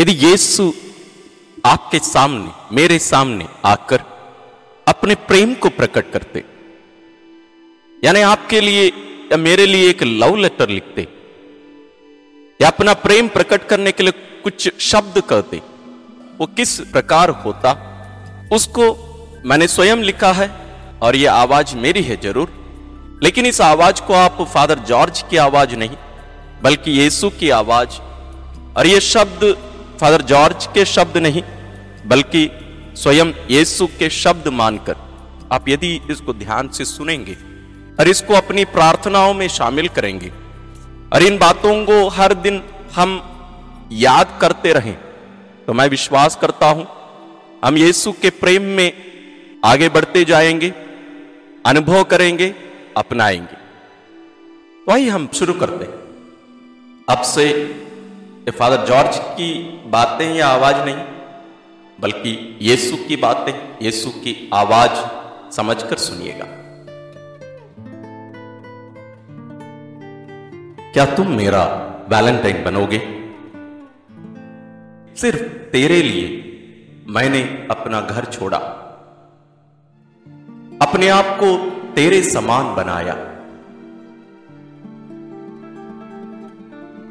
यदि यीशु आपके सामने, मेरे सामने आकर अपने प्रेम को प्रकट करते, यानी आपके लिए या मेरे लिए एक लव लेटर लिखते, या अपना प्रेम प्रकट करने के लिए कुछ शब्द कहते, वो किस प्रकार होता, उसको मैंने स्वयं लिखा है और ये आवाज़ मेरी है ज़रूर, लेकिन इस आवाज़ को आप फादर जॉर्ज की आवाज़ नहीं, बल्कि यीशु की आवाज़ और ये शब्द फादर जॉर्ज के शब्द नहीं, बल्कि स्वयं यीशु के शब्द मानकर। आप यदि इसको ध्यान से सुनेंगे और इसको अपनी प्रार्थनाओं में शामिल करेंगे, और इन बातों को हर दिन हम याद करते रहें तो मैं विश्वास करता हूँ, हम यीशु के प्रेम में आगे बढ़ते जाएँगे, अनुभव करेंगे, अपनाएँगे। वही हम शुरू करते हैं। अब से ये फादर जॉर्ज की बातें या आवाज़ नहीं, बल्कि यीशु की बातें, यीशु की आवाज़ समझकर सुनिएगा। क्या तुम मेरा वैलेंटाइन बनोगे? सिर्फ़ तेरे लिए मैंने अपना घर छोड़ा। अपने आप को तेरे समान बनाया।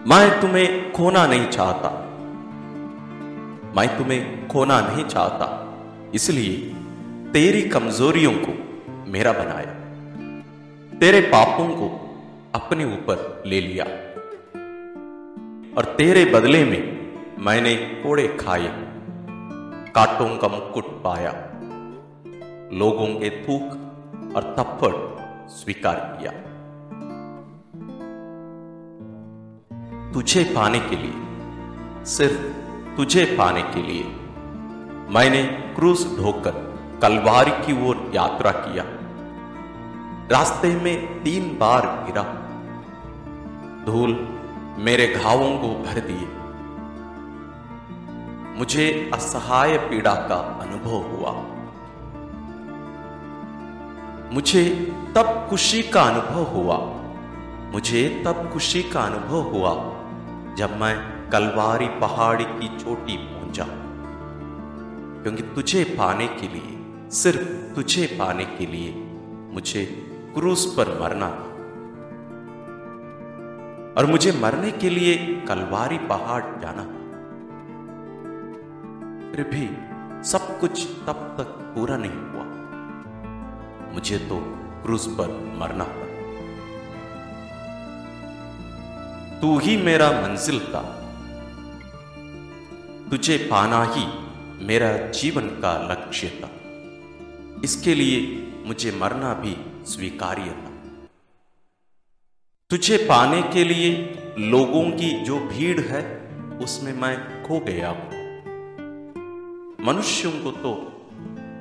मैं तुम्हें खोना नहीं चाहता। मैं तुम्हें खोना नहीं चाहता। इसलिए तेरी कमजोरियों को मेरा बनाया। तेरे पापों को अपने ऊपर ले लिया। और तेरे बदले में मैंने कोड़े खाए। कांटों का मुकुट पाया। लोगों के थूक और थप्पड़ स्वीकार किया। तुझे पाने के लिए, सिर्फ़ तुझे पाने के लिए, मैंने क्रूस ढोकर कलवारी की ओर यात्रा किया। रास्ते में तीन बार गिरा। धूल मेरे घावों को भर दिए। मुझे असहाय पीड़ा का अनुभव हुआ। मुझे तब खुशी का अनुभव हुआ। मुझे तब खुशी का अनुभव हुआ, जब मैं कलवारी पहाड़ी की चोटी पहुँचा। क्योंकि तुझे पाने के लिए, सिर्फ़ तुझे पाने के लिए मुझे क्रूस पर मरना था। और मुझे मरने के लिए कलवारी पहाड़ जाना फिर भी सब कुछ तब तक पूरा नहीं हुआ। मुझे तो क्रूस पर मरना पड़ा तू ही मेरा मंजिल था। तुझे पाना ही मेरा जीवन का लक्ष्य था। इसके लिए मुझे मरना भी स्वीकार्य था। तुझे पाने के लिए लोगों की जो भीड़ है, उसमें मैं खो गया हूँ। मनुष्यों को तो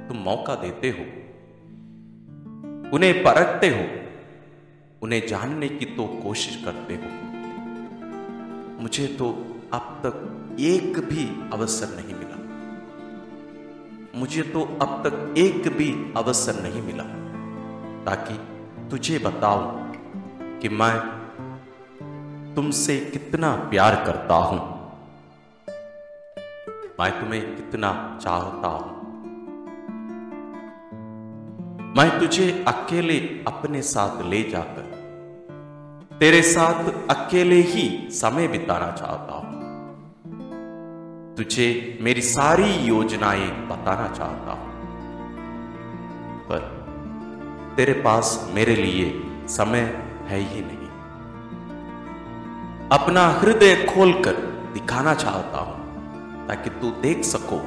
तुम मौका देते हो। उन्हें परखते हो। उन्हें जानने की तो कोशिश करते हो। मुझे तो अब तक एक भी अवसर नहीं मिला। मुझे तो अब तक एक भी अवसर नहीं मिला ताकि तुझे बताऊँ कि मैं तुमसे कितना प्यार करता हूँ। मैं तुम्हें कितना चाहता हूँ। मैं तुझे अकेले अपने साथ ले जाकर तेरे साथ अकेले ही समय बिताना चाहता हूँ। तुझे मेरी सारी योजनाएँ बताना चाहता हूँ। पर तेरे पास मेरे लिए समय है ही नहीं। अपना हृदय खोलकर दिखाना चाहता हूँ, ताकि तू देख सको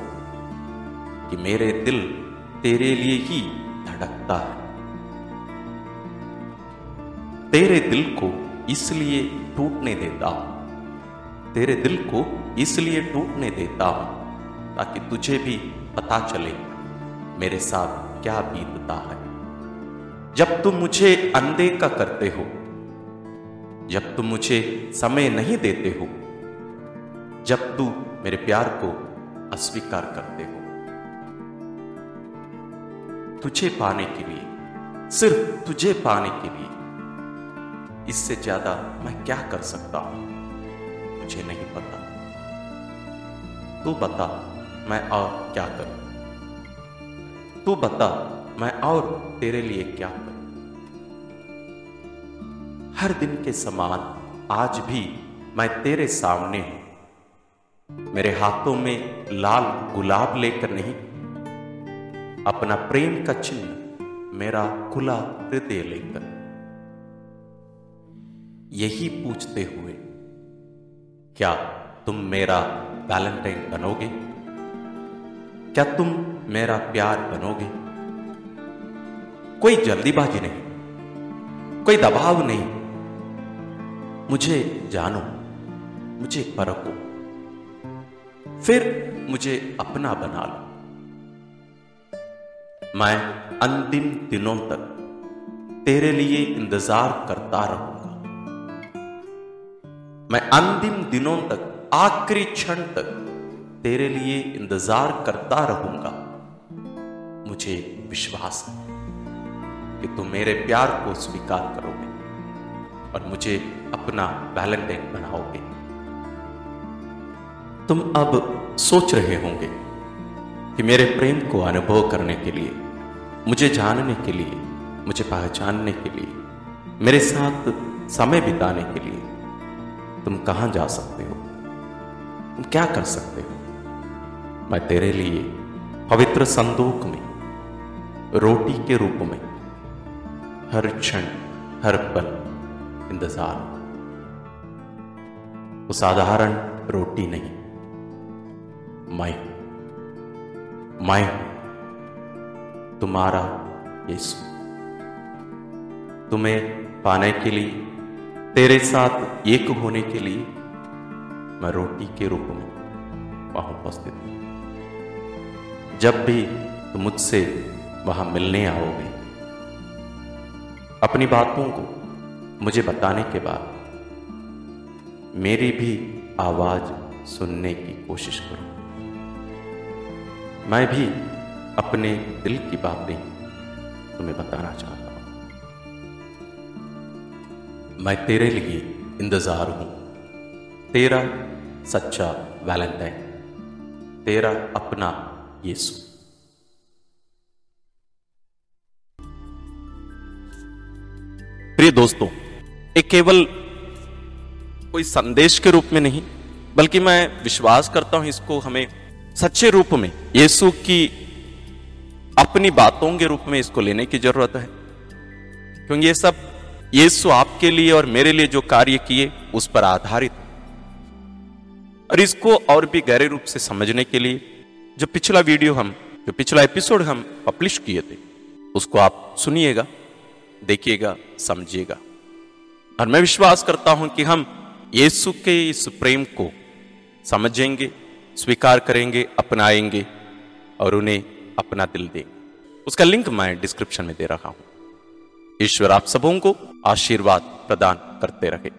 कि मेरे दिल तेरे लिए ही धड़कता है। तेरे दिल को इसलिए टूटने देता हूँ तेरे दिल को इसलिए टूटने देता हूँ ताकि तुझे भी पता चले मेरे साथ क्या बीतता है जब तुम मुझे अनदेखा करते हो जब तुम मुझे समय नहीं देते हो जब तू मेरे प्यार को अस्वीकार करते हो तुझे पाने के लिए सिर्फ़ तुझे पाने के लिए इससे ज़्यादा मैं क्या कर सकता हूँ? मुझे नहीं पता। तू बता, मैं और क्या करूँ? तू बता, मैं और तेरे लिए क्या करूँ? हर दिन के समान आज भी मैं तेरे सामने हूँ। मेरे हाथों में लाल गुलाब लेकर नहीं, अपना प्रेम का चिन्ह मेरा खुला हृदय लेकर। यही पूछते हुए, क्या तुम मेरा वैलेंटाइन बनोगे? क्या तुम मेरा प्यार बनोगे? कोई जल्दीबाजी नहीं, कोई दबाव नहीं। मुझे जानो, मुझे परखो, फिर मुझे अपना बना लो। मैं अंतिम दिनों तक तेरे लिए इंतज़ार करता रहूँगा। मैं अंतिम दिनों तक, आखिरी क्षण तक तेरे लिए इंतज़ार करता रहूँगा। मुझे विश्वास है कि तुम मेरे प्यार को स्वीकार करोगे और मुझे अपना वैलेंटाइन बनाओगे। तुम अब सोच रहे होंगे कि मेरे प्रेम को अनुभव करने के लिए, मुझे जानने के लिए, मुझे पहचानने के लिए, मेरे साथ समय बिताने के लिए तुम कहाँ जा सकते हो? तुम क्या कर सकते हो? मैं तेरे लिए पवित्र संदूक में, रोटी के रूप में, हर क्षण, हर पल इंतज़ार वो साधारण रोटी नहीं। मैं मैं तुम्हारा यीशु। तुम्हें पाने के लिए तेरे साथ एक होने के लिए मैं रोटी के रूप में वहाँ उपस्थित हूँ। जब भी तुम मुझसे वहाँ मिलने आओगे, अपनी बातों को मुझे बताने के बाद मेरी भी आवाज़ सुनने की कोशिश करो। मैं भी अपने दिल की बातें तुम्हें बताना चाहता हूँ। मैं तेरे लिए इंतज़ार हूँ। तेरा सच्चा वैलेंटाइन, तेरा अपना यीशु। प्रिय दोस्तों एक केवल कोई संदेश के रूप में नहीं, बल्कि मैं विश्वास करता हूँ इसको हमें सच्चे रूप में, यीशु की अपनी बातों के रूप में इसको लेने की ज़रूरत है। क्योंकि ये सब यीशु आपके लिए और मेरे लिए जो कार्य किए, उस पर आधारित। और इसको और भी गहरे रूप से समझने के लिए, जो पिछला वीडियो हम, जो पिछला एपिसोड हम पब्लिश किए थे, उसको आप सुनिएगा, देखिएगा, समझिएगा। और मैं विश्वास करता हूँ कि हम यीशु के इस प्रेम को समझेंगे, स्वीकार करेंगे, अपनाएँगे और उन्हें अपना दिल देंगे। उसका लिंक मैं डिस्क्रिप्शन में दे रहा हूँ। ईश्वर आप सबों को आशीर्वाद प्रदान करते रहे।